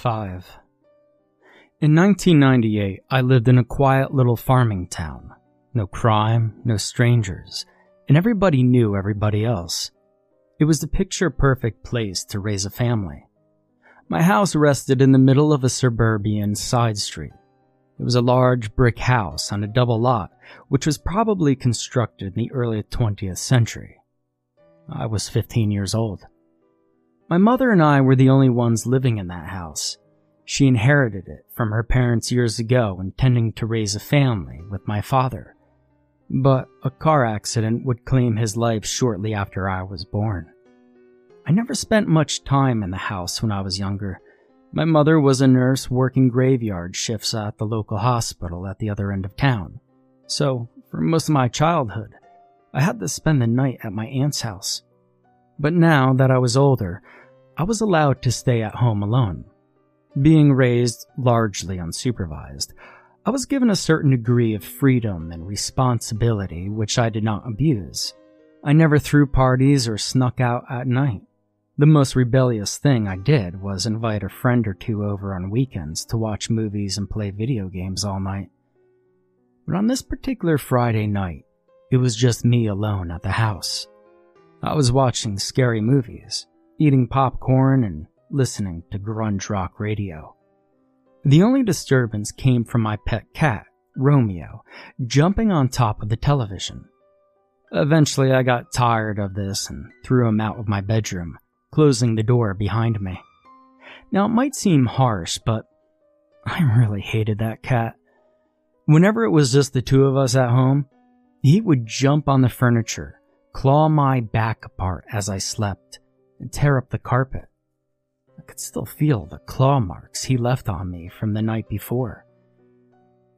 5. In 1998, I lived in a quiet little farming town. No crime, no strangers, and everybody knew everybody else. It was the picture perfect place to raise a family. My house rested in the middle of a suburban side street. It was a large brick house on a double lot, which was probably constructed in the early 20th century. I was 15 years old. My mother and I were the only ones living in that house. She inherited it from her parents years ago, intending to raise a family with my father. But a car accident would claim his life shortly after I was born. I never spent much time in the house when I was younger. My mother was a nurse working graveyard shifts at the local hospital at the other end of town. So, for most of my childhood, I had to spend the night at my aunt's house. But now that I was older, I was allowed to stay at home alone. Being raised largely unsupervised, I was given a certain degree of freedom and responsibility which I did not abuse. I never threw parties or snuck out at night. The most rebellious thing I did was invite a friend or two over on weekends to watch movies and play video games all night. But on this particular Friday night, it was just me alone at the house. I was watching scary movies, eating popcorn, and listening to grunge rock radio. The only disturbance came from my pet cat, Romeo, jumping on top of the television. Eventually, I got tired of this and threw him out of my bedroom, closing the door behind me. Now, it might seem harsh, but I really hated that cat. Whenever it was just the two of us at home, he would jump on the furniture, claw my back apart as I slept, and tear up the carpet. I could still feel the claw marks he left on me from the night before.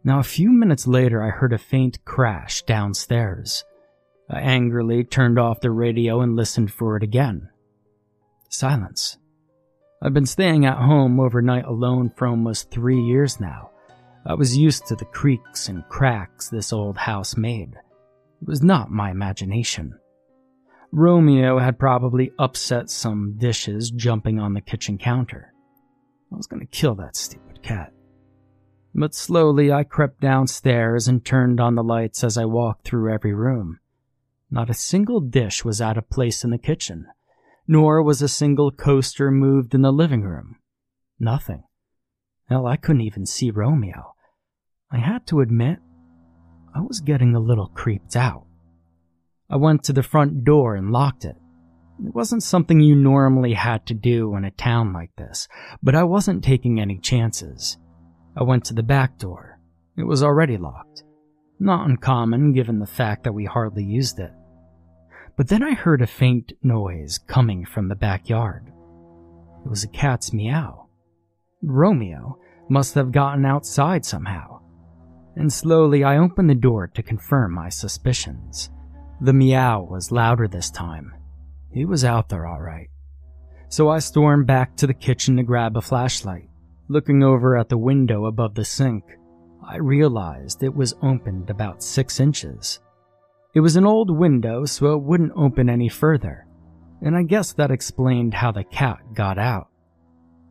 Now, a few minutes later, I heard a faint crash downstairs. I angrily turned off the radio and listened for it again. Silence. I've been staying at home overnight alone for almost three years now. I was used to the creaks and cracks this old house made. It was not my imagination. Romeo had probably upset some dishes jumping on the kitchen counter. I was going to kill that stupid cat. But slowly I crept downstairs and turned on the lights as I walked through every room. Not a single dish was out of place in the kitchen, nor was a single coaster moved in the living room. Nothing. Hell, I couldn't even see Romeo. I had to admit, I was getting a little creeped out. I went to the front door and locked it. It wasn't something you normally had to do in a town like this, but I wasn't taking any chances. I went to the back door. It was already locked. Not uncommon given the fact that we hardly used it. But then I heard a faint noise coming from the backyard. It was a cat's meow. Romeo must have gotten outside somehow. And slowly I opened the door to confirm my suspicions. The meow was louder this time. He was out there all right. So I stormed back to the kitchen to grab a flashlight. Looking over at the window above the sink, I realized it was opened about six inches. It was an old window, so it wouldn't open any further, and I guess that explained how the cat got out.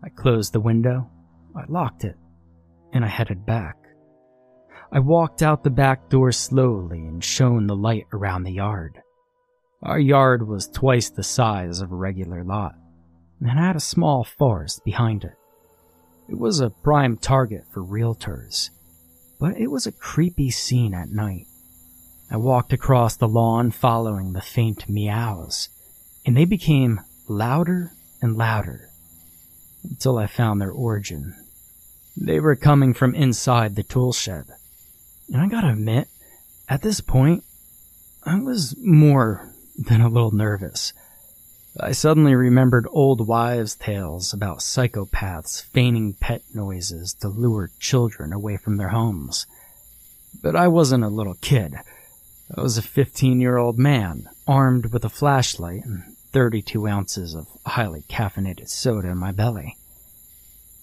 I closed the window, I locked it, and I headed back. I walked out the back door slowly and shone the light around the yard. Our yard was twice the size of a regular lot, and had a small forest behind it. It was a prime target for realtors, but it was a creepy scene at night. I walked across the lawn following the faint meows, and they became louder and louder until I found their origin. They were coming from inside the tool shed. And I gotta admit, at this point, I was more than a little nervous. I suddenly remembered old wives' tales about psychopaths feigning pet noises to lure children away from their homes. But I wasn't a little kid. I was a 15 year old man, armed with a flashlight and 32 ounces of highly caffeinated soda in my belly.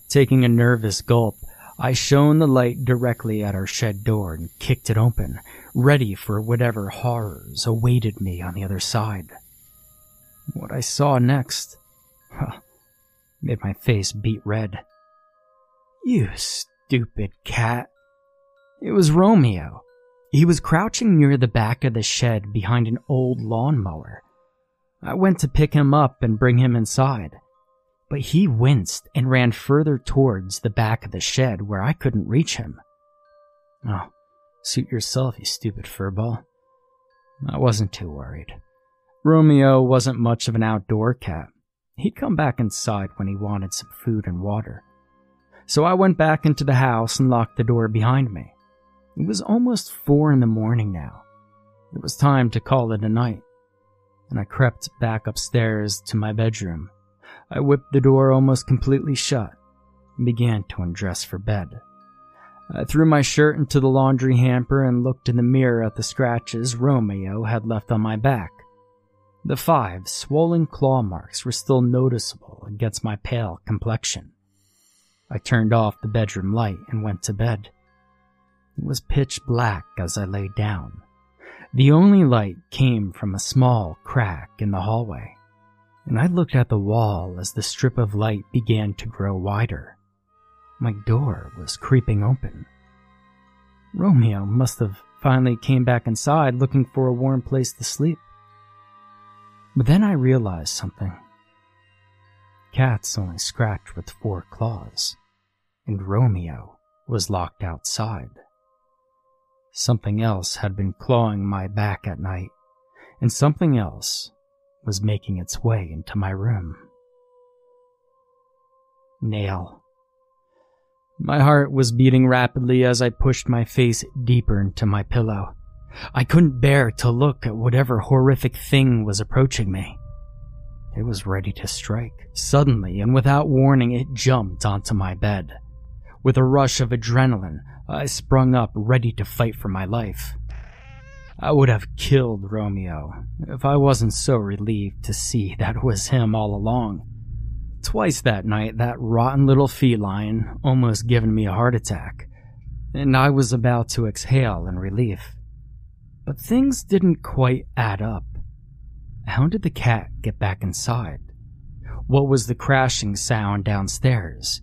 Taking a nervous gulp, I shone the light directly at our shed door and kicked it open, ready for whatever horrors awaited me on the other side. What I saw next huh, made my face beat red. You stupid cat. It was Romeo. He was crouching near the back of the shed behind an old lawnmower. I went to pick him up and bring him inside, but he winced and ran further towards the back of the shed where I couldn't reach him. Oh, suit yourself, you stupid furball. I wasn't too worried. Romeo wasn't much of an outdoor cat. He'd come back inside when he wanted some food and water. So I went back into the house and locked the door behind me. It was almost four in the morning now. It was time to call it a night. And I crept back upstairs to my bedroom. I whipped the door almost completely shut and began to undress for bed. I threw my shirt into the laundry hamper and looked in the mirror at the scratches Romeo had left on my back. The five swollen claw marks were still noticeable against my pale complexion. I turned off the bedroom light and went to bed. It was pitch black as I lay down. The only light came from a small crack in the hallway, and I looked at the wall as the strip of light began to grow wider. My door was creeping open. Romeo must have finally came back inside looking for a warm place to sleep. But then I realized something. Cats only scratch with four claws, and Romeo was locked outside. Something else had been clawing my back at night, and something else was making its way into my room. Nail. My heart was beating rapidly as I pushed my face deeper into my pillow. I couldn't bear to look at whatever horrific thing was approaching me. It was ready to strike. Suddenly, and without warning, it jumped onto my bed. With a rush of adrenaline, I sprung up, ready to fight for my life. I would have killed Romeo if I wasn't so relieved to see that was him all along. Twice that night, that rotten little feline almost given me a heart attack, and I was about to exhale in relief. But things didn't quite add up. How did the cat get back inside? What was the crashing sound downstairs?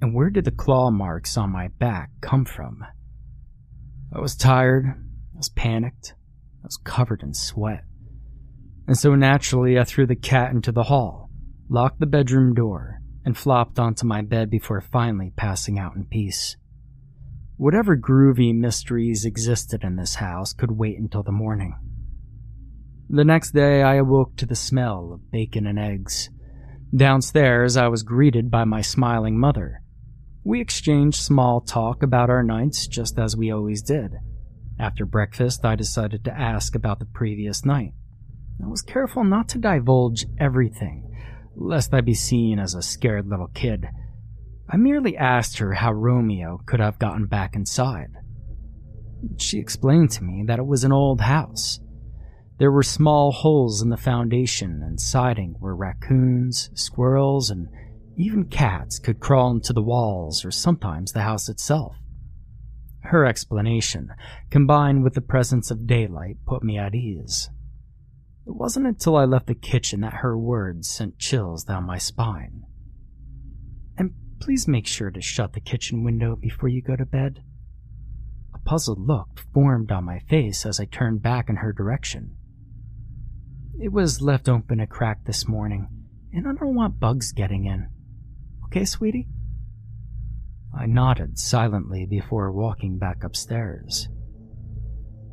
And where did the claw marks on my back come from? I was tired, I was panicked, I was covered in sweat. And so naturally, I threw the cat into the hall, locked the bedroom door, and flopped onto my bed before finally passing out in peace. Whatever groovy mysteries existed in this house could wait until the morning. The next day, I awoke to the smell of bacon and eggs. Downstairs, I was greeted by my smiling mother, we exchanged small talk about our nights just as we always did. After breakfast, I decided to ask about the previous night. I was careful not to divulge everything, lest I be seen as a scared little kid. I merely asked her how Romeo could have gotten back inside. She explained to me that it was an old house. There were small holes in the foundation and siding where raccoons, squirrels, and even cats could crawl into the walls or sometimes the house itself. Her explanation, combined with the presence of daylight, put me at ease. It wasn't until I left the kitchen that her words sent chills down my spine. And please make sure to shut the kitchen window before you go to bed. A puzzled look formed on my face as I turned back in her direction. It was left open a crack this morning, and I don't want bugs getting in okay, sweetie? I nodded silently before walking back upstairs.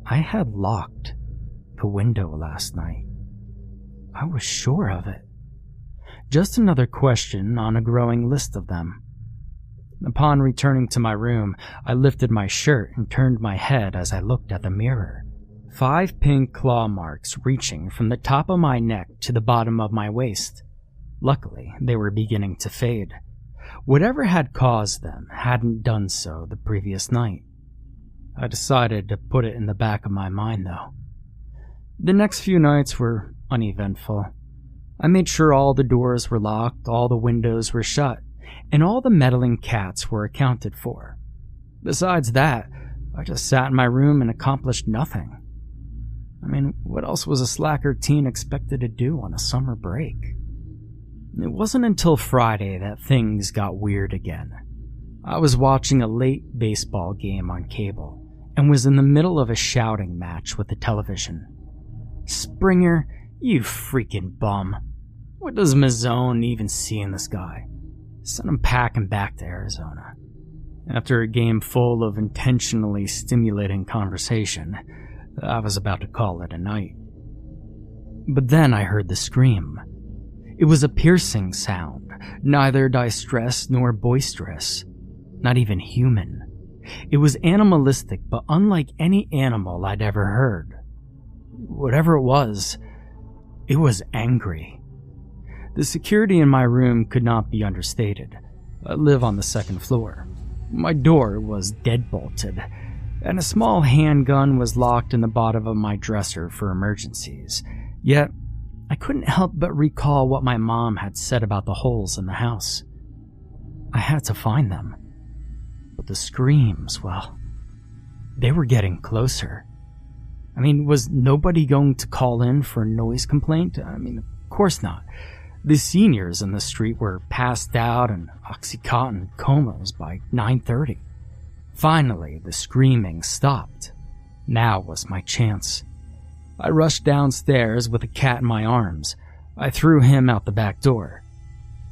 I had locked the window last night. I was sure of it. Just another question on a growing list of them. Upon returning to my room, I lifted my shirt and turned my head as I looked at the mirror. Five pink claw marks reaching from the top of my neck to the bottom of my waist. Luckily, they were beginning to fade. Whatever had caused them hadn't done so the previous night. I decided to put it in the back of my mind, though. The next few nights were uneventful. I made sure all the doors were locked, all the windows were shut, and all the meddling cats were accounted for. Besides that, I just sat in my room and accomplished nothing. I mean, what else was a slacker teen expected to do on a summer break? It wasn't until Friday that things got weird again. I was watching a late baseball game on cable and was in the middle of a shouting match with the television. Springer, you freaking bum. What does Mazzone even see in this guy? Send him packing back to Arizona. After a game full of intentionally stimulating conversation, I was about to call it a night. But then I heard the scream. It was a piercing sound, neither distress nor boisterous, not even human. It was animalistic, but unlike any animal I'd ever heard. Whatever it was, it was angry. The security in my room could not be understated. I live on the second floor. My door was deadbolted, and a small handgun was locked in the bottom of my dresser for emergencies. Yet, I couldn't help but recall what my mom had said about the holes in the house. I had to find them. But the screams, well, they were getting closer. I mean, was nobody going to call in for a noise complaint? I mean, of course not. The seniors in the street were passed out in oxycontin comas by 9:30. Finally, the screaming stopped. Now was my chance. I rushed downstairs with the cat in my arms. I threw him out the back door.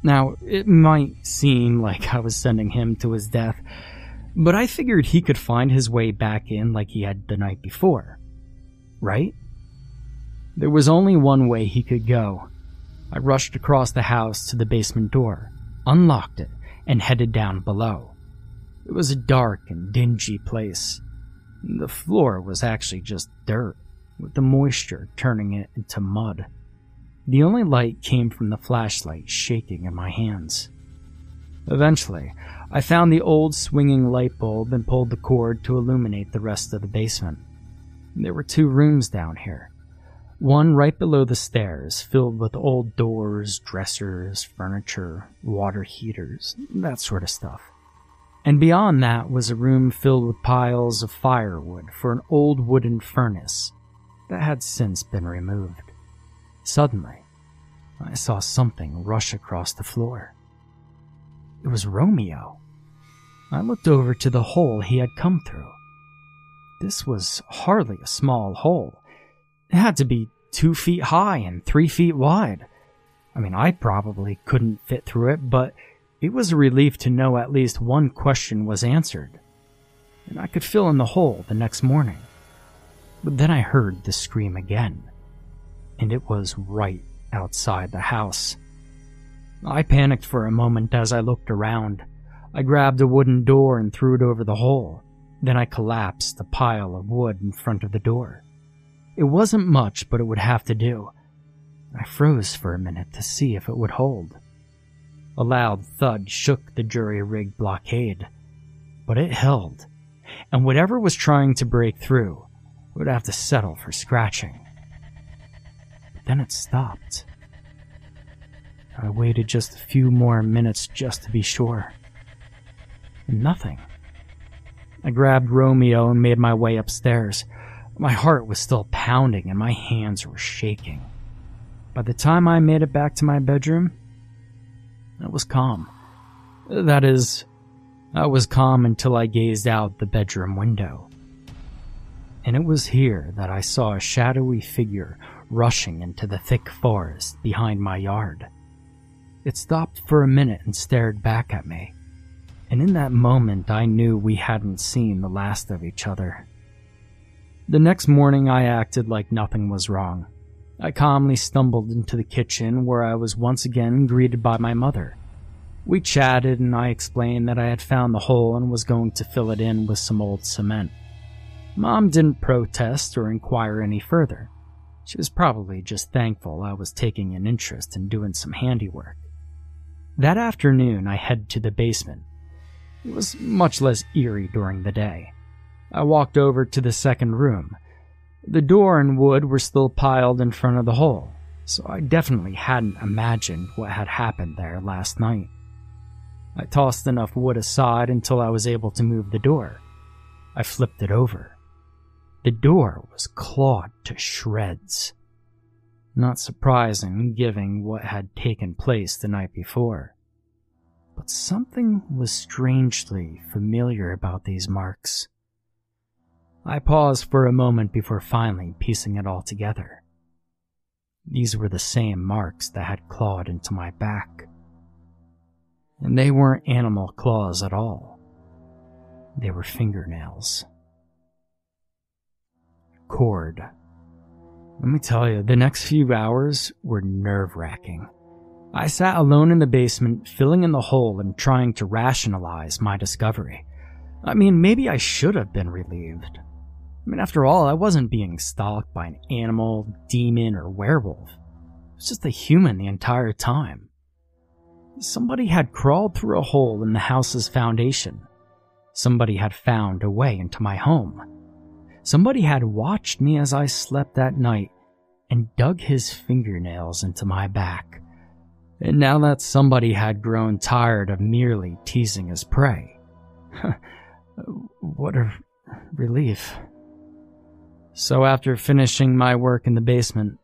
Now, it might seem like I was sending him to his death, but I figured he could find his way back in like he had the night before. Right? There was only one way he could go. I rushed across the house to the basement door, unlocked it, and headed down below. It was a dark and dingy place. The floor was actually just dirt with the moisture turning it into mud. The only light came from the flashlight shaking in my hands. Eventually, I found the old swinging light bulb and pulled the cord to illuminate the rest of the basement. There were two rooms down here. One right below the stairs, filled with old doors, dressers, furniture, water heaters, that sort of stuff. And beyond that was a room filled with piles of firewood for an old wooden furnace that had since been removed. Suddenly, I saw something rush across the floor. It was Romeo. I looked over to the hole he had come through. This was hardly a small hole. It had to be two feet high and three feet wide. I mean, I probably couldn't fit through it, but it was a relief to know at least one question was answered. And I could fill in the hole the next morning. But then I heard the scream again, and it was right outside the house. I panicked for a moment as I looked around. I grabbed a wooden door and threw it over the hole. Then I collapsed a pile of wood in front of the door. It wasn't much, but it would have to do. I froze for a minute to see if it would hold. A loud thud shook the jury rigged blockade, but it held, and whatever was trying to break through would have to settle for scratching. But then it stopped. I waited just a few more minutes just to be sure. And nothing. I grabbed Romeo and made my way upstairs. My heart was still pounding and my hands were shaking. By the time I made it back to my bedroom, I was calm. That is, I was calm until I gazed out the bedroom window. And it was here that I saw a shadowy figure rushing into the thick forest behind my yard. It stopped for a minute and stared back at me and in that moment I knew we hadn't seen the last of each other. The next morning I acted like nothing was wrong. I calmly stumbled into the kitchen where I was once again greeted by my mother. We chatted and I explained that I had found the hole and was going to fill it in with some old cement. Mom didn't protest or inquire any further. She was probably just thankful I was taking an interest in doing some handiwork. That afternoon, I headed to the basement it was much less eerie during the day. I walked over to the second room. The door and wood were still piled in front of the hole, so I definitely hadn't imagined what had happened there last night. I tossed enough wood aside until I was able to move the door. I flipped it over. The door was clawed to shreds. Not surprising, given what had taken place the night before. but something was strangely familiar about these marks. I paused for a moment before finally piecing it all together. These were the same marks that had clawed into my back. And they weren't animal claws at all. They were fingernails. Cord. Let me tell you, the next few hours were nerve wracking. I sat alone in the basement, filling in the hole and trying to rationalize my discovery. I mean, maybe I should have been relieved. I mean, after all, I wasn't being stalked by an animal, demon, or werewolf. It was just a human the entire time. Somebody had crawled through a hole in the house's foundation. Somebody had found a way into my home. Somebody had watched me as I slept that night and dug his fingernails into my back. And now that somebody had grown tired of merely teasing his prey. what a relief. So after finishing my work in the basement,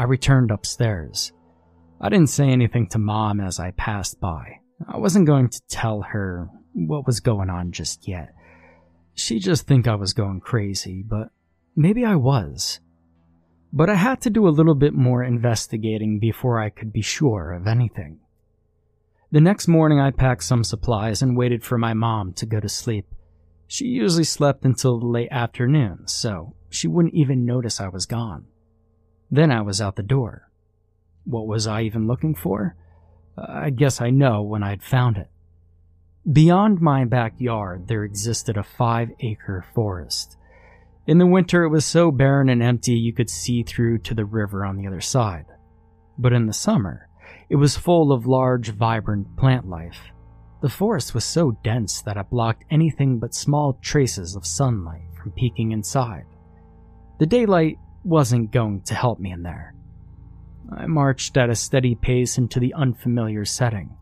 I returned upstairs. I didn't say anything to mom as I passed by. I wasn't going to tell her what was going on just yet. She'd just think I was going crazy, but maybe I was. But I had to do a little bit more investigating before I could be sure of anything. The next morning, I packed some supplies and waited for my mom to go to sleep. She usually slept until the late afternoon, so she wouldn't even notice I was gone. Then I was out the door. What was I even looking for? Uh, I guess I know when I'd found it. Beyond my backyard, there existed a five acre forest. In the winter, it was so barren and empty you could see through to the river on the other side. But in the summer, it was full of large, vibrant plant life. The forest was so dense that it blocked anything but small traces of sunlight from peeking inside. The daylight wasn't going to help me in there. I marched at a steady pace into the unfamiliar setting.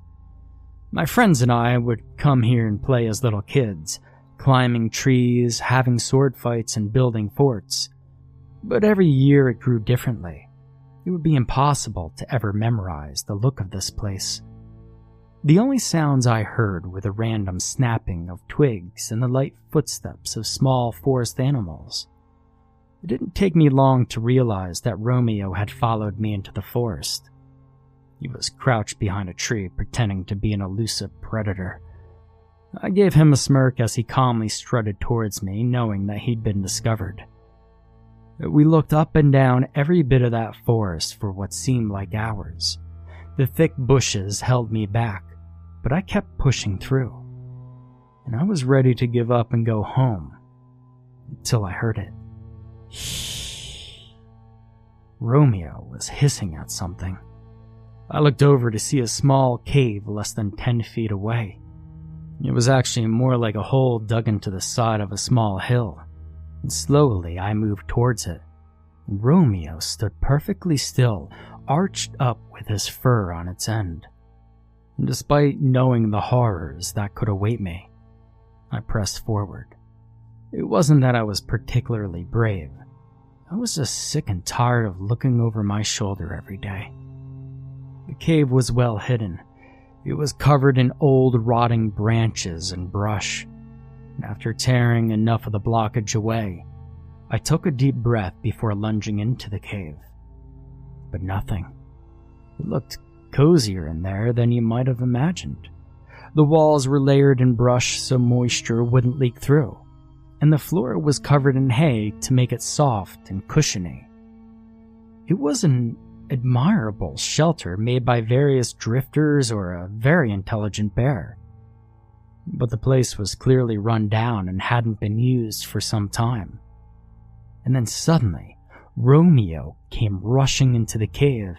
My friends and I would come here and play as little kids, climbing trees, having sword fights, and building forts. But every year it grew differently. It would be impossible to ever memorize the look of this place. The only sounds I heard were the random snapping of twigs and the light footsteps of small forest animals. It didn't take me long to realize that Romeo had followed me into the forest. He was crouched behind a tree, pretending to be an elusive predator. I gave him a smirk as he calmly strutted towards me, knowing that he'd been discovered. We looked up and down every bit of that forest for what seemed like hours. The thick bushes held me back, but I kept pushing through. And I was ready to give up and go home until I heard it. Romeo was hissing at something. I looked over to see a small cave less than 10 feet away. It was actually more like a hole dug into the side of a small hill, and slowly I moved towards it. Romeo stood perfectly still, arched up with his fur on its end. And despite knowing the horrors that could await me, I pressed forward. It wasn't that I was particularly brave. I was just sick and tired of looking over my shoulder every day. The cave was well hidden, it was covered in old rotting branches and brush. After tearing enough of the blockage away, I took a deep breath before lunging into the cave. But nothing. It looked cozier in there than you might have imagined. The walls were layered in brush so moisture wouldn't leak through, and the floor was covered in hay to make it soft and cushiony. It was an admirable shelter made by various drifters or a very intelligent bear. But the place was clearly run down and hadn't been used for some time. And then suddenly, Romeo came rushing into the cave,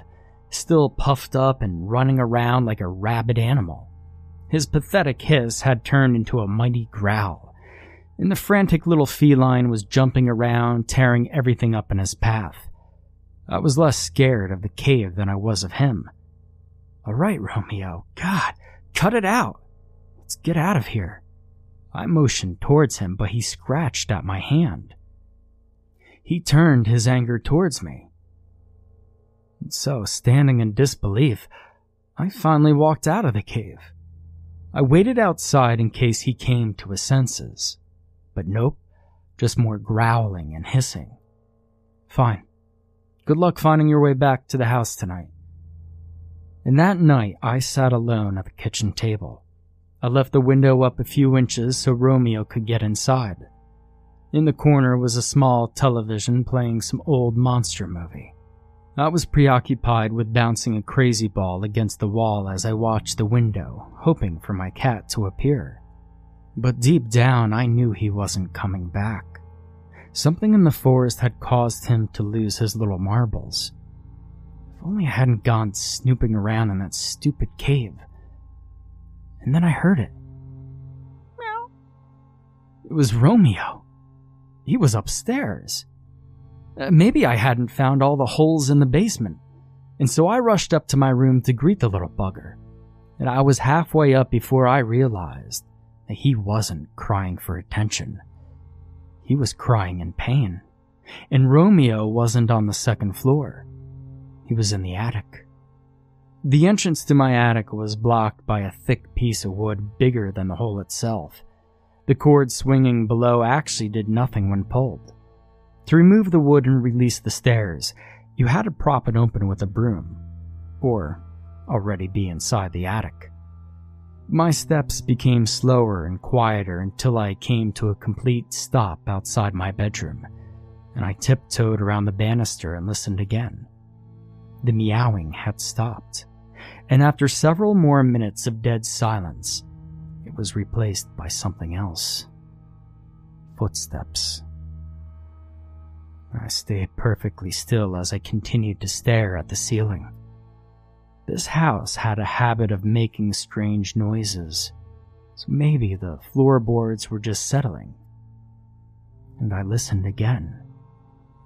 still puffed up and running around like a rabid animal. His pathetic hiss had turned into a mighty growl, and the frantic little feline was jumping around, tearing everything up in his path. I was less scared of the cave than I was of him. All right, Romeo. God, cut it out. Let's get out of here. I motioned towards him, but he scratched at my hand. He turned his anger towards me. And so, standing in disbelief, I finally walked out of the cave, I waited outside in case he came to his senses. But nope, just more growling and hissing. Fine. Good luck finding your way back to the house tonight. And that night, I sat alone at the kitchen table. I left the window up a few inches so Romeo could get inside. In the corner was a small television playing some old monster movie. I was preoccupied with bouncing a crazy ball against the wall as I watched the window, hoping for my cat to appear. But deep down, I knew he wasn't coming back. Something in the forest had caused him to lose his little marbles. If only I hadn't gone snooping around in that stupid cave. And then I heard it. Meow. It was Romeo. He was upstairs. Uh, maybe I hadn't found all the holes in the basement, and so I rushed up to my room to greet the little bugger. And I was halfway up before I realized that he wasn't crying for attention. He was crying in pain. And Romeo wasn't on the second floor. He was in the attic. The entrance to my attic was blocked by a thick piece of wood bigger than the hole itself. The cord swinging below actually did nothing when pulled. To remove the wood and release the stairs, you had to prop it open with a broom, or already be inside the attic. My steps became slower and quieter until I came to a complete stop outside my bedroom, and I tiptoed around the banister and listened again. The meowing had stopped, and after several more minutes of dead silence, it was replaced by something else. Footsteps. I stayed perfectly still as I continued to stare at the ceiling. This house had a habit of making strange noises, so maybe the floorboards were just settling. And I listened again.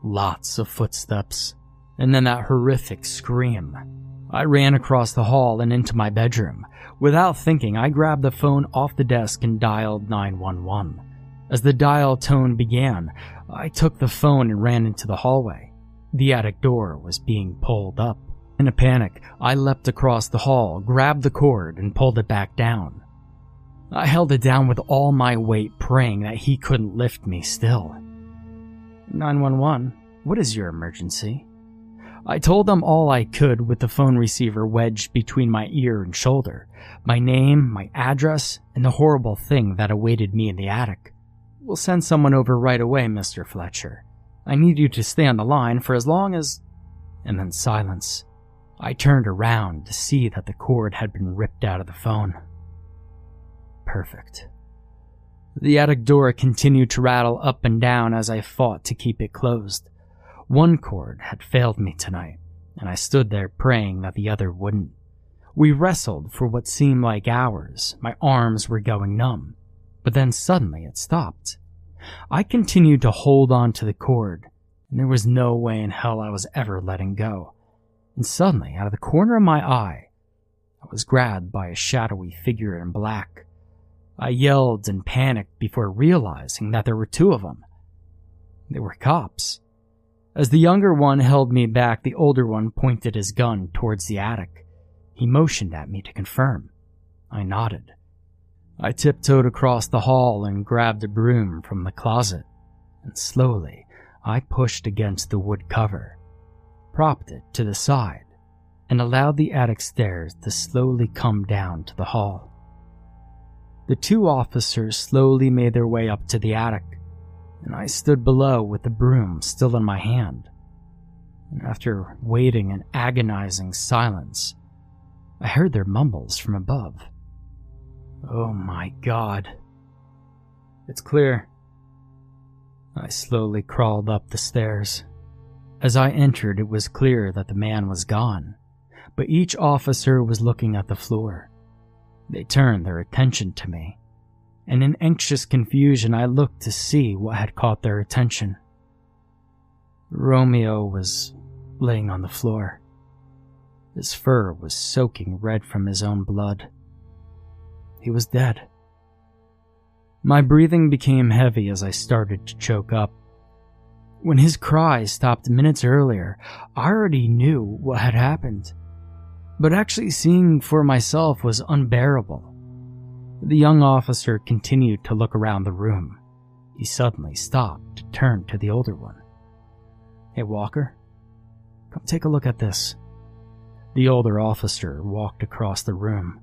Lots of footsteps, and then that horrific scream. I ran across the hall and into my bedroom. Without thinking, I grabbed the phone off the desk and dialed 911. As the dial tone began, I took the phone and ran into the hallway. The attic door was being pulled up. In a panic, I leapt across the hall, grabbed the cord, and pulled it back down. I held it down with all my weight, praying that he couldn't lift me still. 911, what is your emergency? I told them all I could with the phone receiver wedged between my ear and shoulder, my name, my address, and the horrible thing that awaited me in the attic. We'll send someone over right away, Mr. Fletcher. I need you to stay on the line for as long as. And then silence. I turned around to see that the cord had been ripped out of the phone. Perfect. The attic door continued to rattle up and down as I fought to keep it closed. One cord had failed me tonight, and I stood there praying that the other wouldn't. We wrestled for what seemed like hours. My arms were going numb but then suddenly it stopped. I continued to hold on to the cord, and there was no way in hell I was ever letting go. And suddenly, out of the corner of my eye, I was grabbed by a shadowy figure in black. I yelled and panicked before realizing that there were two of them. They were cops. As the younger one held me back, the older one pointed his gun towards the attic. He motioned at me to confirm. I nodded. I tiptoed across the hall and grabbed a broom from the closet, and slowly I pushed against the wood cover, propped it to the side, and allowed the attic stairs to slowly come down to the hall. The two officers slowly made their way up to the attic, and I stood below with the broom still in my hand. And after waiting in agonizing silence, I heard their mumbles from above. Oh my god. It's clear. I slowly crawled up the stairs. As I entered, it was clear that the man was gone, but each officer was looking at the floor. They turned their attention to me, and in anxious confusion, I looked to see what had caught their attention. Romeo was laying on the floor. His fur was soaking red from his own blood. He was dead. My breathing became heavy as I started to choke up. When his cries stopped minutes earlier, I already knew what had happened. But actually seeing for myself was unbearable. The young officer continued to look around the room. He suddenly stopped to turn to the older one. Hey, Walker, come take a look at this. The older officer walked across the room.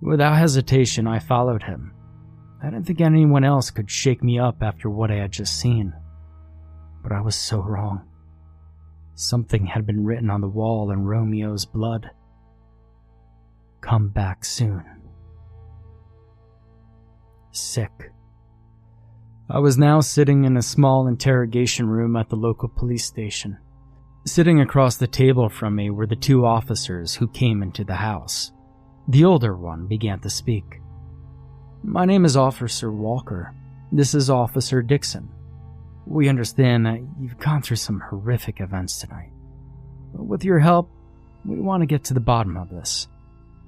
Without hesitation, I followed him. I didn't think anyone else could shake me up after what I had just seen. But I was so wrong. Something had been written on the wall in Romeo's blood. Come back soon. Sick. I was now sitting in a small interrogation room at the local police station. Sitting across the table from me were the two officers who came into the house. The older one began to speak. My name is Officer Walker. This is Officer Dixon. We understand that you've gone through some horrific events tonight. But with your help, we want to get to the bottom of this.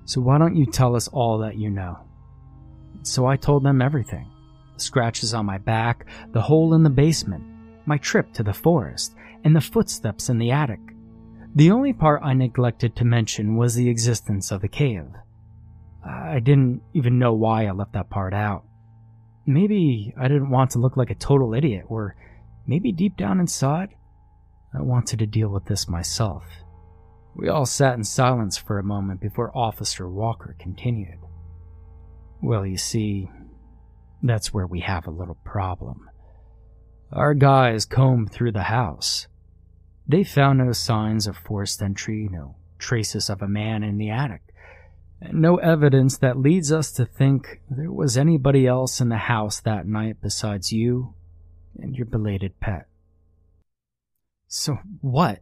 So why don't you tell us all that you know? So I told them everything. The scratches on my back, the hole in the basement, my trip to the forest, and the footsteps in the attic. The only part I neglected to mention was the existence of the cave. I didn't even know why I left that part out. Maybe I didn't want to look like a total idiot, or maybe deep down inside, I wanted to deal with this myself. We all sat in silence for a moment before Officer Walker continued. Well, you see, that's where we have a little problem. Our guys combed through the house. They found no signs of forced entry, no traces of a man in the attic no evidence that leads us to think there was anybody else in the house that night besides you and your belated pet. So what?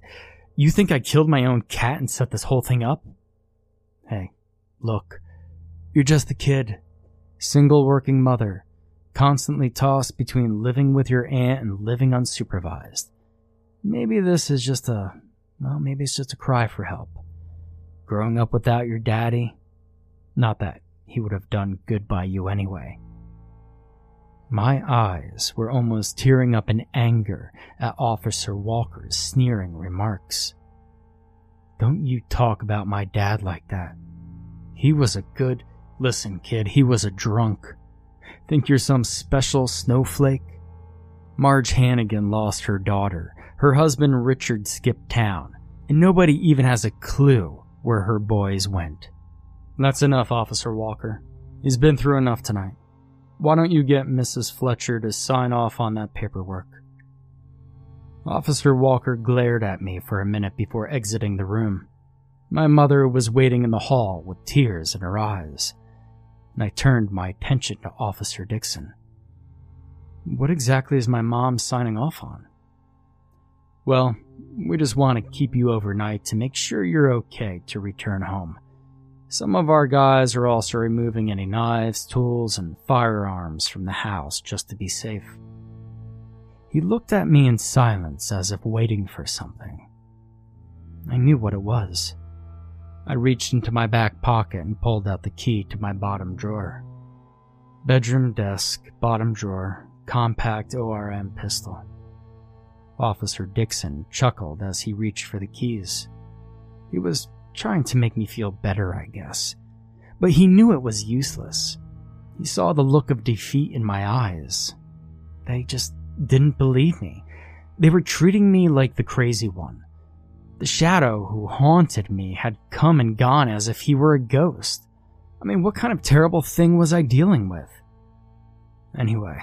You think I killed my own cat and set this whole thing up? Hey, look, you're just a kid, single working mother, constantly tossed between living with your aunt and living unsupervised. Maybe this is just a, well, maybe it's just a cry for help. Growing up without your daddy, not that he would have done good by you anyway. My eyes were almost tearing up in anger at Officer Walker's sneering remarks. Don't you talk about my dad like that. He was a good. Listen, kid, he was a drunk. Think you're some special snowflake? Marge Hannigan lost her daughter. Her husband Richard skipped town. And nobody even has a clue where her boys went. That's enough, Officer Walker. He's been through enough tonight. Why don't you get Mrs. Fletcher to sign off on that paperwork? Officer Walker glared at me for a minute before exiting the room. My mother was waiting in the hall with tears in her eyes, and I turned my attention to Officer Dixon. What exactly is my mom signing off on? Well, we just want to keep you overnight to make sure you're okay to return home. Some of our guys are also removing any knives, tools, and firearms from the house just to be safe. He looked at me in silence as if waiting for something. I knew what it was. I reached into my back pocket and pulled out the key to my bottom drawer. Bedroom desk, bottom drawer, compact ORM pistol. Officer Dixon chuckled as he reached for the keys. He was trying to make me feel better, I guess. But he knew it was useless. He saw the look of defeat in my eyes. They just didn't believe me. They were treating me like the crazy one. The shadow who haunted me had come and gone as if he were a ghost. I mean, what kind of terrible thing was I dealing with? Anyway,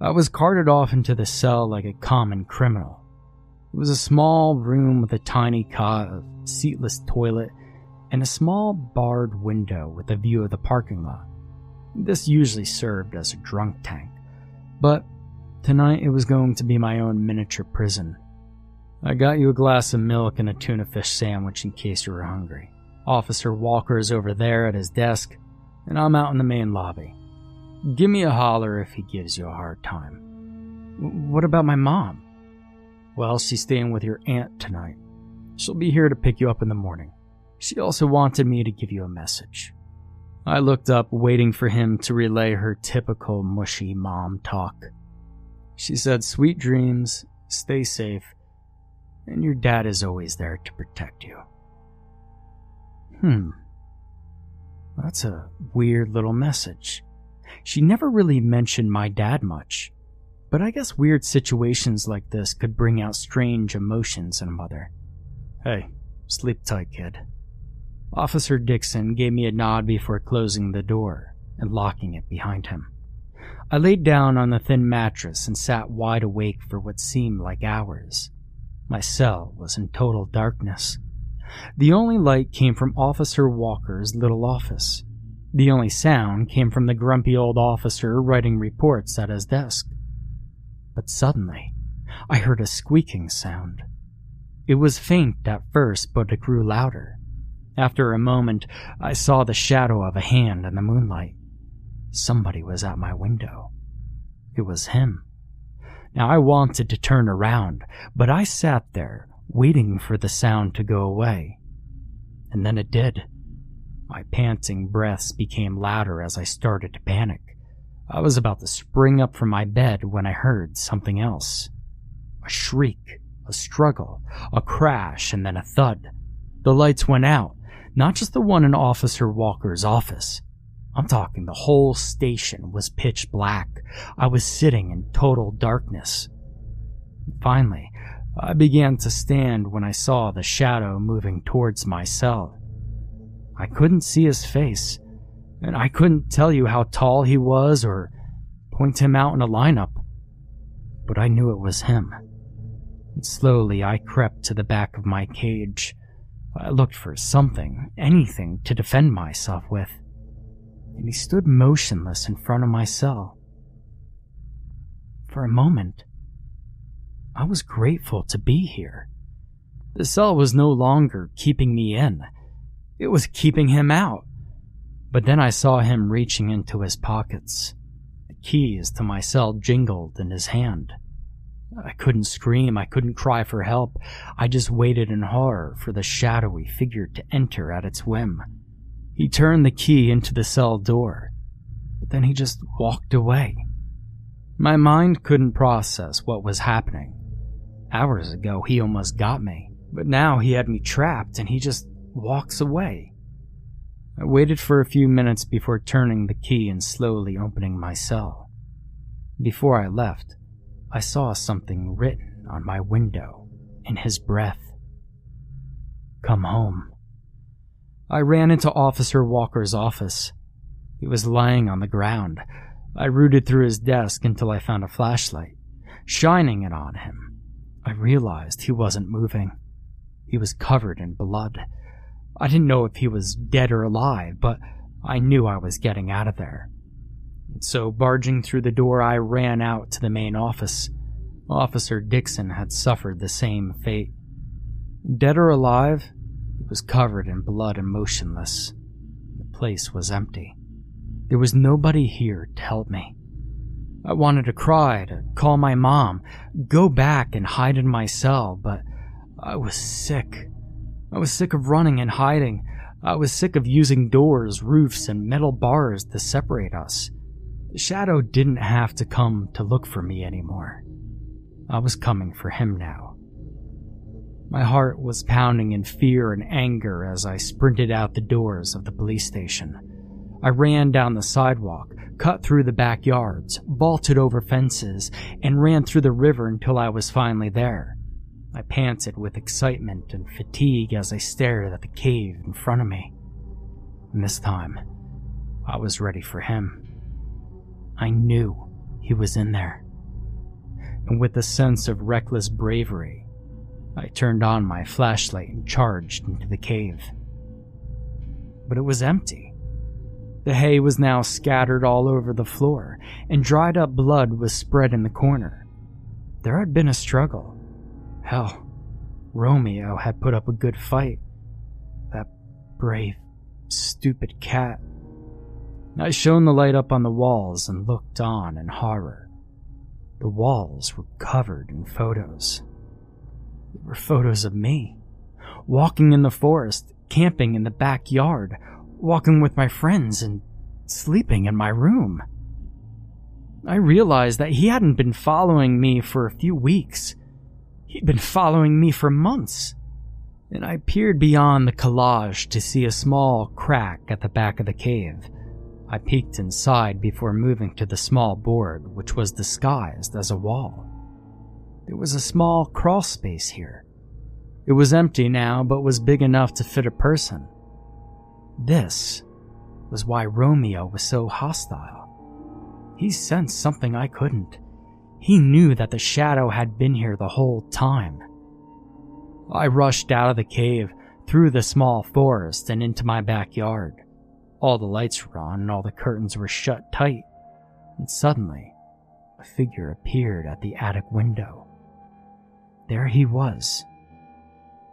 I was carted off into the cell like a common criminal. It was a small room with a tiny cot, a seatless toilet, and a small barred window with a view of the parking lot. This usually served as a drunk tank, but tonight it was going to be my own miniature prison. I got you a glass of milk and a tuna fish sandwich in case you were hungry. Officer Walker is over there at his desk, and I'm out in the main lobby. Give me a holler if he gives you a hard time. What about my mom? Well, she's staying with your aunt tonight. She'll be here to pick you up in the morning. She also wanted me to give you a message. I looked up, waiting for him to relay her typical mushy mom talk. She said, Sweet dreams, stay safe, and your dad is always there to protect you. Hmm. That's a weird little message. She never really mentioned my dad much, but I guess weird situations like this could bring out strange emotions in a mother. Hey, sleep tight, kid. Officer Dixon gave me a nod before closing the door and locking it behind him. I laid down on the thin mattress and sat wide awake for what seemed like hours. My cell was in total darkness. The only light came from Officer Walker's little office. The only sound came from the grumpy old officer writing reports at his desk. But suddenly, I heard a squeaking sound. It was faint at first, but it grew louder. After a moment, I saw the shadow of a hand in the moonlight. Somebody was at my window. It was him. Now I wanted to turn around, but I sat there, waiting for the sound to go away. And then it did. My panting breaths became louder as I started to panic. I was about to spring up from my bed when I heard something else. A shriek, a struggle, a crash, and then a thud. The lights went out, not just the one in Officer Walker's office. I'm talking the whole station was pitch black. I was sitting in total darkness. Finally, I began to stand when I saw the shadow moving towards my cell. I couldn't see his face, and I couldn't tell you how tall he was or point him out in a lineup, but I knew it was him. And slowly I crept to the back of my cage. I looked for something, anything to defend myself with and he stood motionless in front of my cell. For a moment, I was grateful to be here. The cell was no longer keeping me in, it was keeping him out. But then I saw him reaching into his pockets. The keys to my cell jingled in his hand. I couldn't scream, I couldn't cry for help. I just waited in horror for the shadowy figure to enter at its whim. He turned the key into the cell door, but then he just walked away. My mind couldn't process what was happening. Hours ago, he almost got me, but now he had me trapped and he just walks away. I waited for a few minutes before turning the key and slowly opening my cell. Before I left, I saw something written on my window in his breath. Come home. I ran into Officer Walker's office. He was lying on the ground. I rooted through his desk until I found a flashlight. Shining it on him, I realized he wasn't moving. He was covered in blood. I didn't know if he was dead or alive, but I knew I was getting out of there. So, barging through the door, I ran out to the main office. Officer Dixon had suffered the same fate. Dead or alive, he was covered in blood and motionless. The place was empty. There was nobody here to help me. I wanted to cry, to call my mom, go back and hide in my cell, but I was sick. I was sick of running and hiding. I was sick of using doors, roofs, and metal bars to separate us. The shadow didn't have to come to look for me anymore. I was coming for him now. My heart was pounding in fear and anger as I sprinted out the doors of the police station. I ran down the sidewalk, cut through the backyards, vaulted over fences, and ran through the river until I was finally there. I panted with excitement and fatigue as I stared at the cave in front of me. And this time, I was ready for him. I knew he was in there. And with a sense of reckless bravery, I turned on my flashlight and charged into the cave. But it was empty. The hay was now scattered all over the floor, and dried up blood was spread in the corner. There had been a struggle. Hell, Romeo had put up a good fight. That brave, stupid cat. I shone the light up on the walls and looked on in horror. The walls were covered in photos. There were photos of me, walking in the forest, camping in the backyard, walking with my friends, and sleeping in my room. I realized that he hadn't been following me for a few weeks. He'd been following me for months. And I peered beyond the collage to see a small crack at the back of the cave. I peeked inside before moving to the small board, which was disguised as a wall. There was a small crawl space here. It was empty now, but was big enough to fit a person. This was why Romeo was so hostile. He sensed something I couldn't. He knew that the shadow had been here the whole time. I rushed out of the cave, through the small forest, and into my backyard. All the lights were on and all the curtains were shut tight. And suddenly, a figure appeared at the attic window. There he was,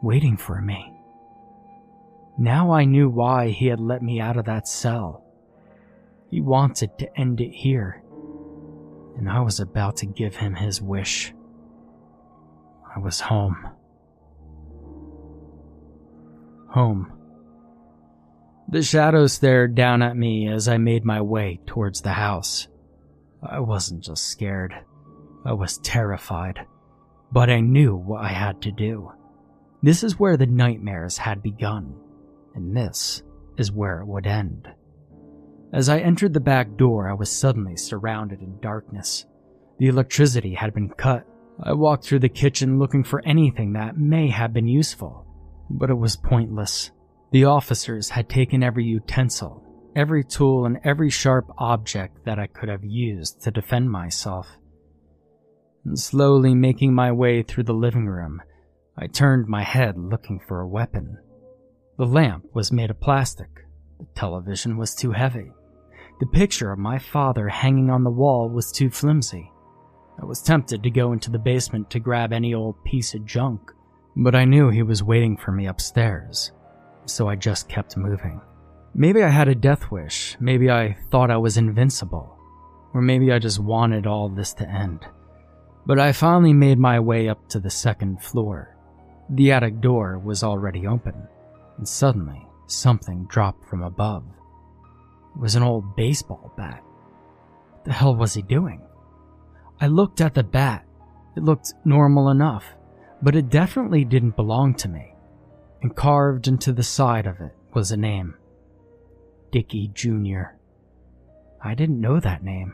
waiting for me. Now I knew why he had let me out of that cell. He wanted to end it here and I was about to give him his wish. I was home. Home. The shadow stared down at me as I made my way towards the house. I wasn't just scared, I was terrified, but I knew what I had to do. This is where the nightmares had begun, and this is where it would end. As I entered the back door, I was suddenly surrounded in darkness. The electricity had been cut. I walked through the kitchen looking for anything that may have been useful, but it was pointless. The officers had taken every utensil, every tool, and every sharp object that I could have used to defend myself. And slowly making my way through the living room, I turned my head looking for a weapon. The lamp was made of plastic. The television was too heavy. The picture of my father hanging on the wall was too flimsy. I was tempted to go into the basement to grab any old piece of junk, but I knew he was waiting for me upstairs, so I just kept moving. Maybe I had a death wish, maybe I thought I was invincible, or maybe I just wanted all this to end. But I finally made my way up to the second floor. The attic door was already open, and suddenly something dropped from above. Was an old baseball bat. The hell was he doing? I looked at the bat. It looked normal enough, but it definitely didn't belong to me. And carved into the side of it was a name Dickie Jr. I didn't know that name.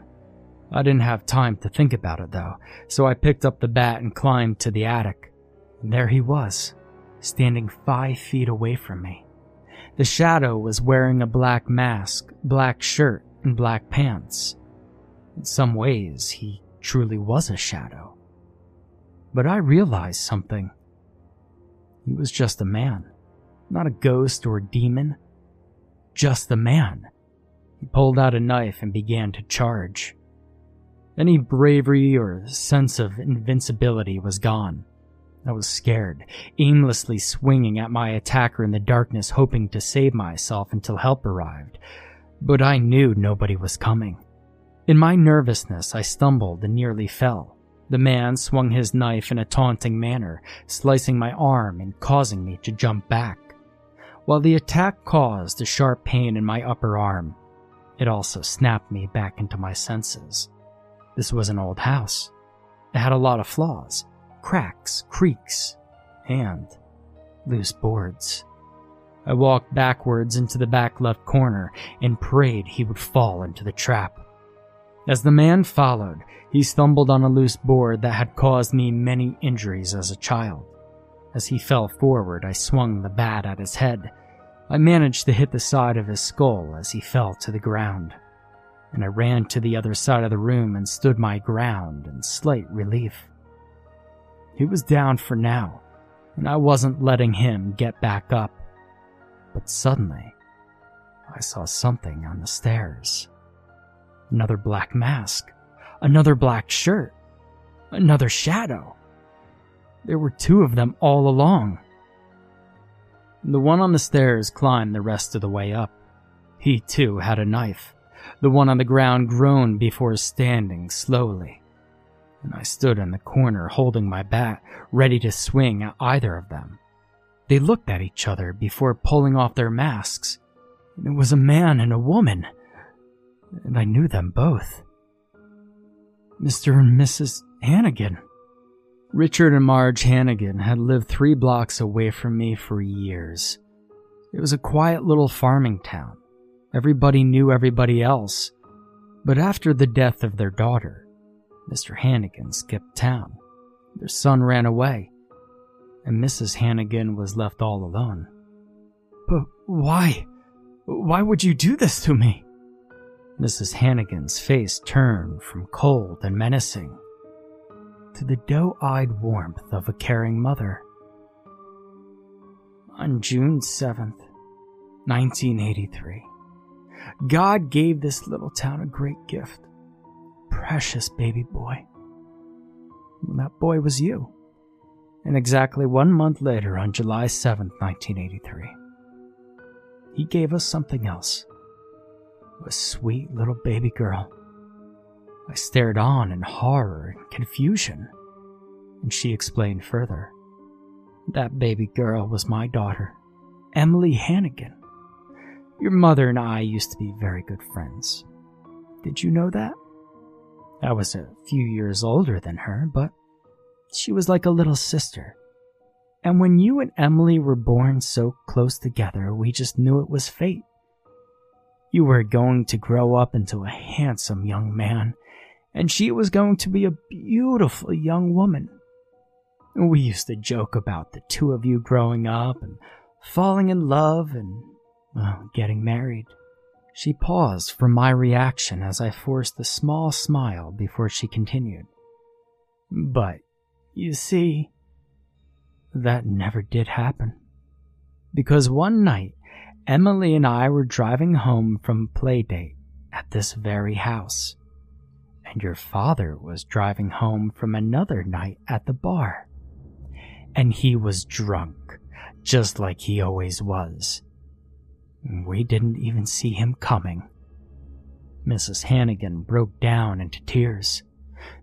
I didn't have time to think about it though, so I picked up the bat and climbed to the attic. And there he was, standing five feet away from me. The shadow was wearing a black mask, black shirt, and black pants. In some ways, he truly was a shadow. But I realized something. He was just a man, not a ghost or a demon, just a man. He pulled out a knife and began to charge. Any bravery or sense of invincibility was gone. I was scared, aimlessly swinging at my attacker in the darkness, hoping to save myself until help arrived. But I knew nobody was coming. In my nervousness, I stumbled and nearly fell. The man swung his knife in a taunting manner, slicing my arm and causing me to jump back. While the attack caused a sharp pain in my upper arm, it also snapped me back into my senses. This was an old house. It had a lot of flaws cracks, creaks, and loose boards. I walked backwards into the back left corner and prayed he would fall into the trap. As the man followed, he stumbled on a loose board that had caused me many injuries as a child. As he fell forward, I swung the bat at his head. I managed to hit the side of his skull as he fell to the ground. And I ran to the other side of the room and stood my ground in slight relief. He was down for now, and I wasn't letting him get back up. But suddenly, I saw something on the stairs. Another black mask, another black shirt, another shadow. There were two of them all along. The one on the stairs climbed the rest of the way up. He too had a knife. The one on the ground groaned before standing slowly and I stood in the corner holding my bat, ready to swing at either of them. They looked at each other before pulling off their masks. It was a man and a woman, and I knew them both. Mr. and Mrs. Hannigan. Richard and Marge Hannigan had lived three blocks away from me for years. It was a quiet little farming town. Everybody knew everybody else. But after the death of their daughter, Mr. Hannigan skipped town. Their son ran away, and Mrs. Hannigan was left all alone. But why? Why would you do this to me? Mrs. Hannigan's face turned from cold and menacing to the doe eyed warmth of a caring mother. On June 7th, 1983, God gave this little town a great gift. Precious baby boy. That boy was you. And exactly one month later, on July 7th, 1983, he gave us something else. A sweet little baby girl. I stared on in horror and confusion, and she explained further. That baby girl was my daughter, Emily Hannigan. Your mother and I used to be very good friends. Did you know that? I was a few years older than her, but she was like a little sister. And when you and Emily were born so close together, we just knew it was fate. You were going to grow up into a handsome young man, and she was going to be a beautiful young woman. We used to joke about the two of you growing up and falling in love and, well, getting married. She paused for my reaction as I forced a small smile before she continued. But, you see, that never did happen. Because one night, Emily and I were driving home from a play date at this very house, and your father was driving home from another night at the bar and he was drunk, just like he always was. We didn't even see him coming. Mrs. Hannigan broke down into tears.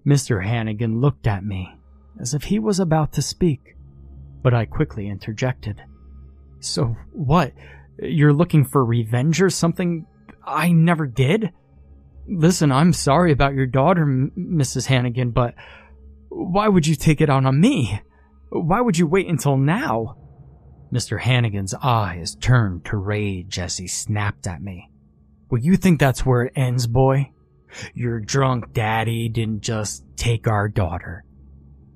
Mr. Hannigan looked at me as if he was about to speak, but I quickly interjected. So what? You're looking for revenge or something I never did? Listen, I'm sorry about your daughter, M- Mrs. Hannigan, but why would you take it out on me? Why would you wait until now? Mr. Hannigan's eyes turned to rage as he snapped at me. Well, you think that's where it ends, boy? Your drunk daddy didn't just take our daughter.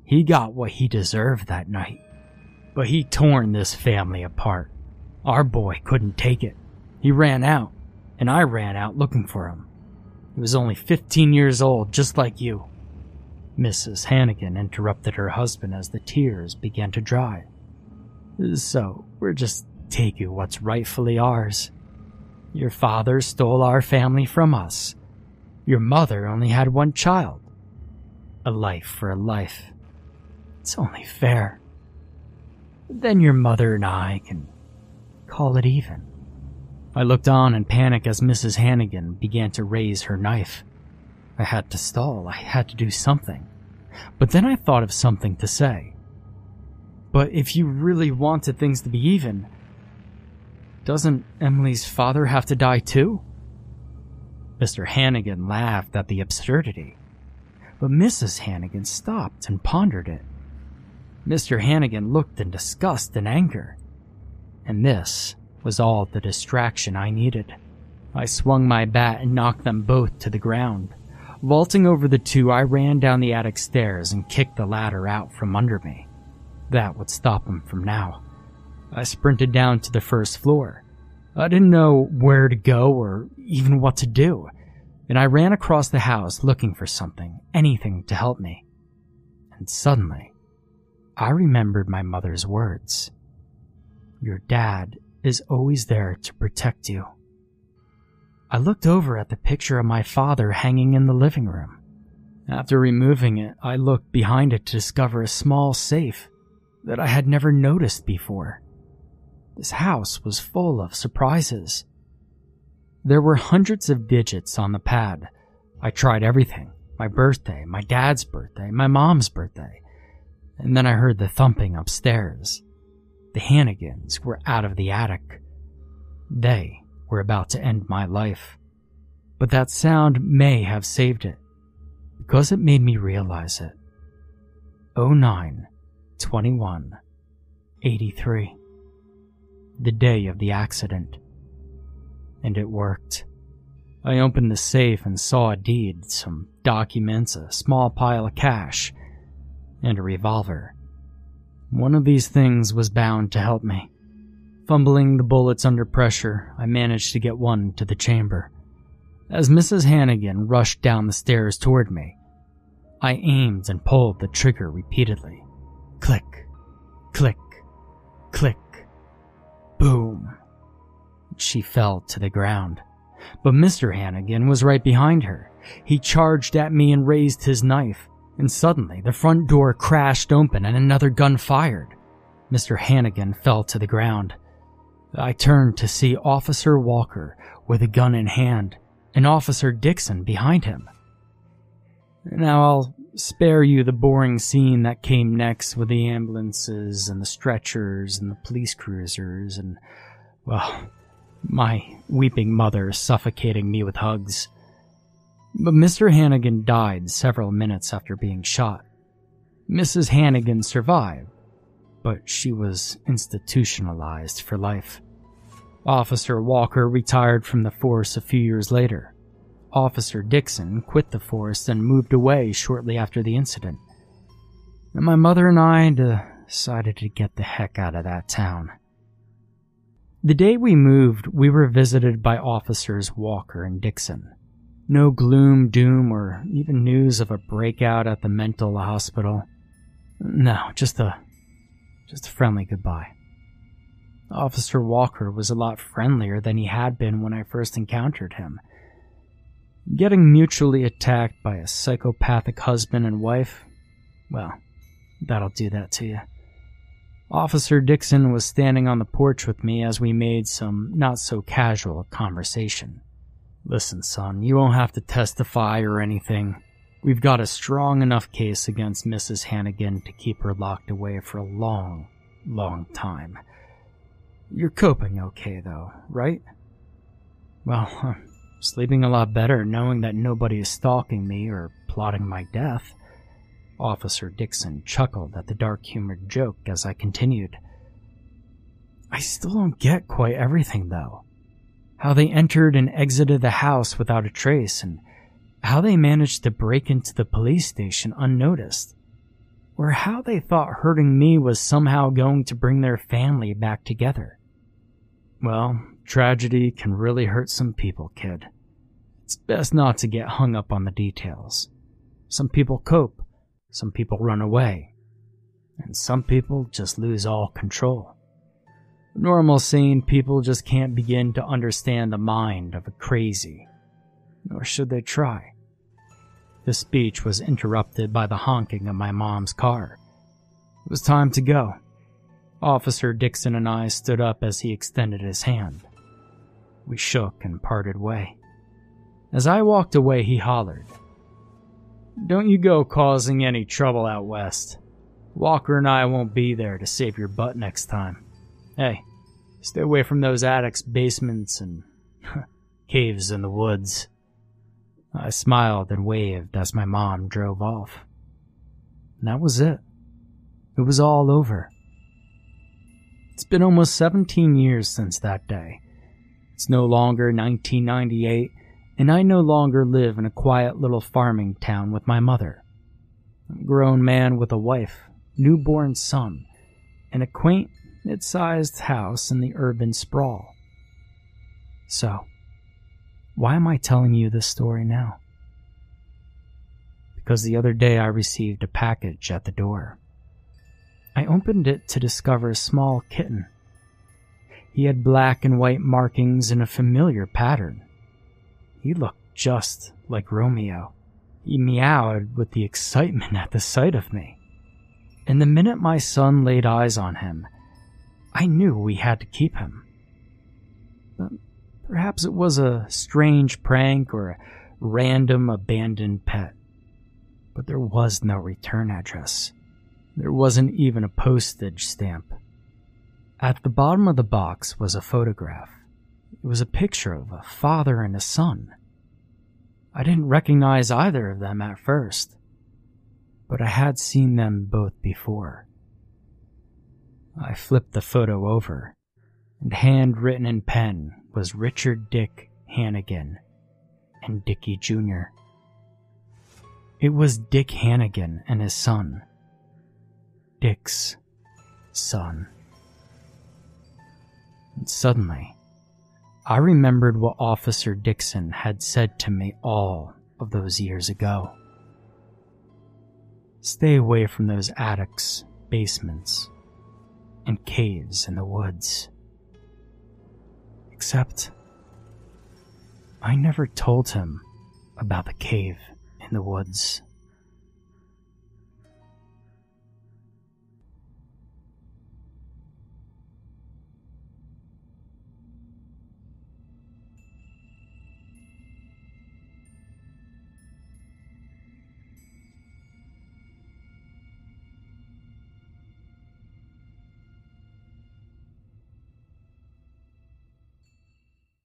He got what he deserved that night. But he torn this family apart. Our boy couldn't take it. He ran out, and I ran out looking for him. He was only 15 years old, just like you. Mrs. Hannigan interrupted her husband as the tears began to dry. So, we're just taking what's rightfully ours. Your father stole our family from us. Your mother only had one child. A life for a life. It's only fair. Then your mother and I can call it even. I looked on in panic as Mrs. Hannigan began to raise her knife. I had to stall. I had to do something. But then I thought of something to say. But if you really wanted things to be even, doesn't Emily's father have to die too? Mr. Hannigan laughed at the absurdity, but Mrs. Hannigan stopped and pondered it. Mr. Hannigan looked in disgust and anger, and this was all the distraction I needed. I swung my bat and knocked them both to the ground. Vaulting over the two, I ran down the attic stairs and kicked the ladder out from under me. That would stop him from now. I sprinted down to the first floor. I didn't know where to go or even what to do, and I ran across the house looking for something, anything to help me. And suddenly, I remembered my mother's words. Your dad is always there to protect you. I looked over at the picture of my father hanging in the living room. After removing it, I looked behind it to discover a small safe that I had never noticed before. This house was full of surprises. There were hundreds of digits on the pad. I tried everything my birthday, my dad's birthday, my mom's birthday. And then I heard the thumping upstairs. The Hannigans were out of the attic. They were about to end my life. But that sound may have saved it, because it made me realize it. 09 21 83. The day of the accident. And it worked. I opened the safe and saw a deed, some documents, a small pile of cash, and a revolver. One of these things was bound to help me. Fumbling the bullets under pressure, I managed to get one to the chamber. As Mrs. Hannigan rushed down the stairs toward me, I aimed and pulled the trigger repeatedly. Click, click, click, boom. She fell to the ground. But Mr. Hannigan was right behind her. He charged at me and raised his knife, and suddenly the front door crashed open and another gun fired. Mr. Hannigan fell to the ground. I turned to see Officer Walker with a gun in hand and Officer Dixon behind him. Now I'll spare you the boring scene that came next with the ambulances and the stretchers and the police cruisers and, well, my weeping mother suffocating me with hugs. But Mr. Hannigan died several minutes after being shot. Mrs. Hannigan survived, but she was institutionalized for life. Officer Walker retired from the force a few years later. Officer Dixon quit the force and moved away shortly after the incident. And my mother and I decided to get the heck out of that town. The day we moved, we were visited by officers Walker and Dixon. No gloom, doom, or even news of a breakout at the mental hospital. No, just a just a friendly goodbye. Officer Walker was a lot friendlier than he had been when I first encountered him. Getting mutually attacked by a psychopathic husband and wife, well, that'll do that to you. Officer Dixon was standing on the porch with me as we made some not so casual conversation. Listen, son, you won't have to testify or anything. We've got a strong enough case against Mrs. Hannigan to keep her locked away for a long, long time. You're coping okay, though, right? Well, sleeping a lot better knowing that nobody is stalking me or plotting my death. Officer Dixon chuckled at the dark humored joke as I continued. I still don't get quite everything, though. How they entered and exited the house without a trace, and how they managed to break into the police station unnoticed. Or how they thought hurting me was somehow going to bring their family back together. Well, tragedy can really hurt some people, kid. It's best not to get hung up on the details. Some people cope, some people run away. And some people just lose all control. Normal, sane people just can't begin to understand the mind of a crazy. Nor should they try. This speech was interrupted by the honking of my mom's car. It was time to go. Officer Dixon and I stood up as he extended his hand. We shook and parted way. As I walked away, he hollered, don't you go causing any trouble out west. Walker and I won't be there to save your butt next time. Hey, stay away from those attics, basements, and caves in the woods. I smiled and waved as my mom drove off. And that was it. It was all over. It's been almost 17 years since that day. It's no longer 1998 and I no longer live in a quiet little farming town with my mother. I'm a grown man with a wife, newborn son, and a quaint, mid sized house in the urban sprawl. So, why am I telling you this story now? Because the other day I received a package at the door. I opened it to discover a small kitten. He had black and white markings in a familiar pattern he looked just like Romeo. He meowed with the excitement at the sight of me. And the minute my son laid eyes on him, I knew we had to keep him. But perhaps it was a strange prank or a random abandoned pet. But there was no return address. There wasn't even a postage stamp. At the bottom of the box was a photograph. It was a picture of a father and a son. I didn't recognize either of them at first, but I had seen them both before. I flipped the photo over, and handwritten in pen was Richard Dick Hannigan and Dickie Jr. It was Dick Hannigan and his son. Dick's son. And suddenly, I remembered what Officer Dixon had said to me all of those years ago. Stay away from those attics, basements, and caves in the woods. Except, I never told him about the cave in the woods.